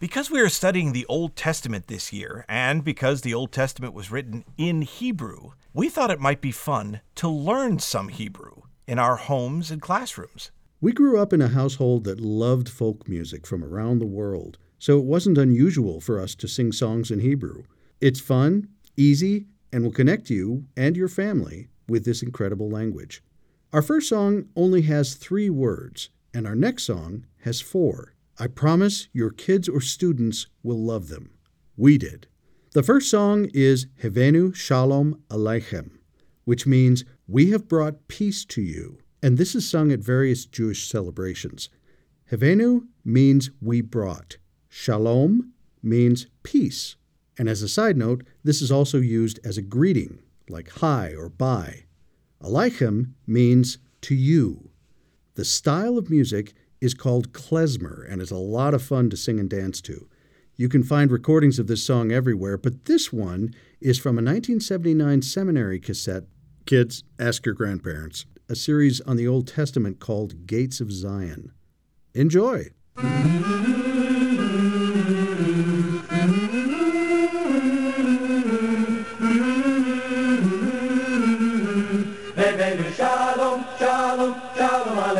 Because we are studying the Old Testament this year, and because the Old Testament was written in Hebrew, we thought it might be fun to learn some Hebrew in our homes and classrooms. We grew up in a household that loved folk music from around the world, so it wasn't unusual for us to sing songs in Hebrew. It's fun, easy, and will connect you and your family with this incredible language. Our first song only has three words, and our next song has four. I promise your kids or students will love them. We did. The first song is Hevenu Shalom Aleichem, which means we have brought peace to you, and this is sung at various Jewish celebrations. Hevenu means we brought. Shalom means peace. And as a side note, this is also used as a greeting, like hi or bye. Aleichem means to you. The style of music is called klezmer and is a lot of fun to sing and dance to. You can find recordings of this song everywhere, but this one is from a 1979 seminary cassette. Kids, ask your grandparents. A series on the Old Testament called Gates of Zion. Enjoy!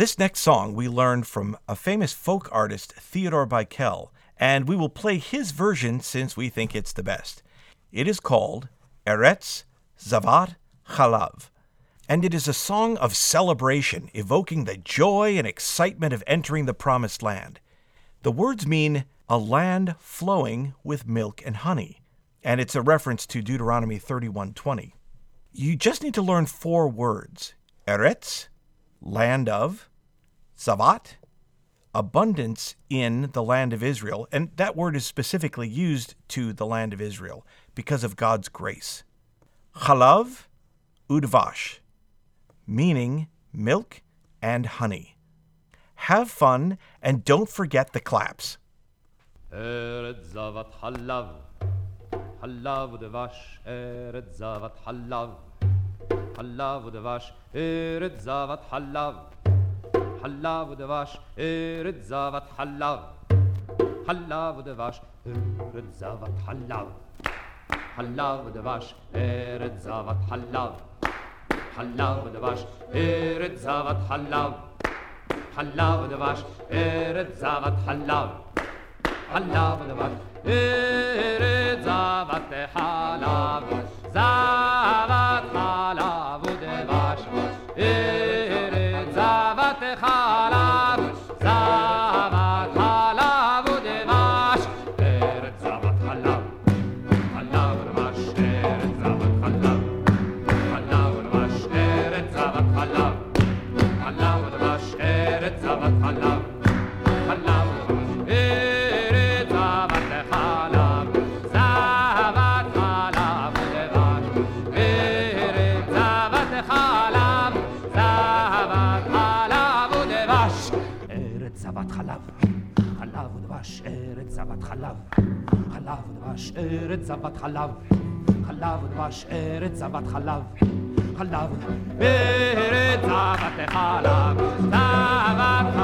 This next song we learned from a famous folk artist, Theodore Bikel, and we will play his version since we think it's the best. It is called Eretz Zavat Chalav, and it is a song of celebration evoking the joy and excitement of entering the promised land. The words mean a land flowing with milk and honey, and it's a reference to Deuteronomy 31:20. You just need to learn four words. Eretz, land of, Zavat, abundance in the land of Israel. And that word is specifically used to the land of Israel because of God's grace. Chalav udvash, meaning milk and honey. Have fun and don't forget the claps. Eretz zavat halav, halav udvash, eretz zavat halav, halav udvash, eretz zavat halav. חלב ודבש, ארץ זבת חלב, חלב ודבש, ארץ זבת חלב, חלב ודבש, ארץ זבת חלב, חלב ודבש, ארץ זבת חלב, חלב ודבש, ארץ זבת חלב. חלב ודבש, ארץ זבת חלב, זבת זבת חלב, חלב ודבש, ארץ זבת חלב. חלב ודבש, ארץ זבת חלב. חלב ודבש, ארץ זבת חלב. חלב, ארץ זבת חלב, זבת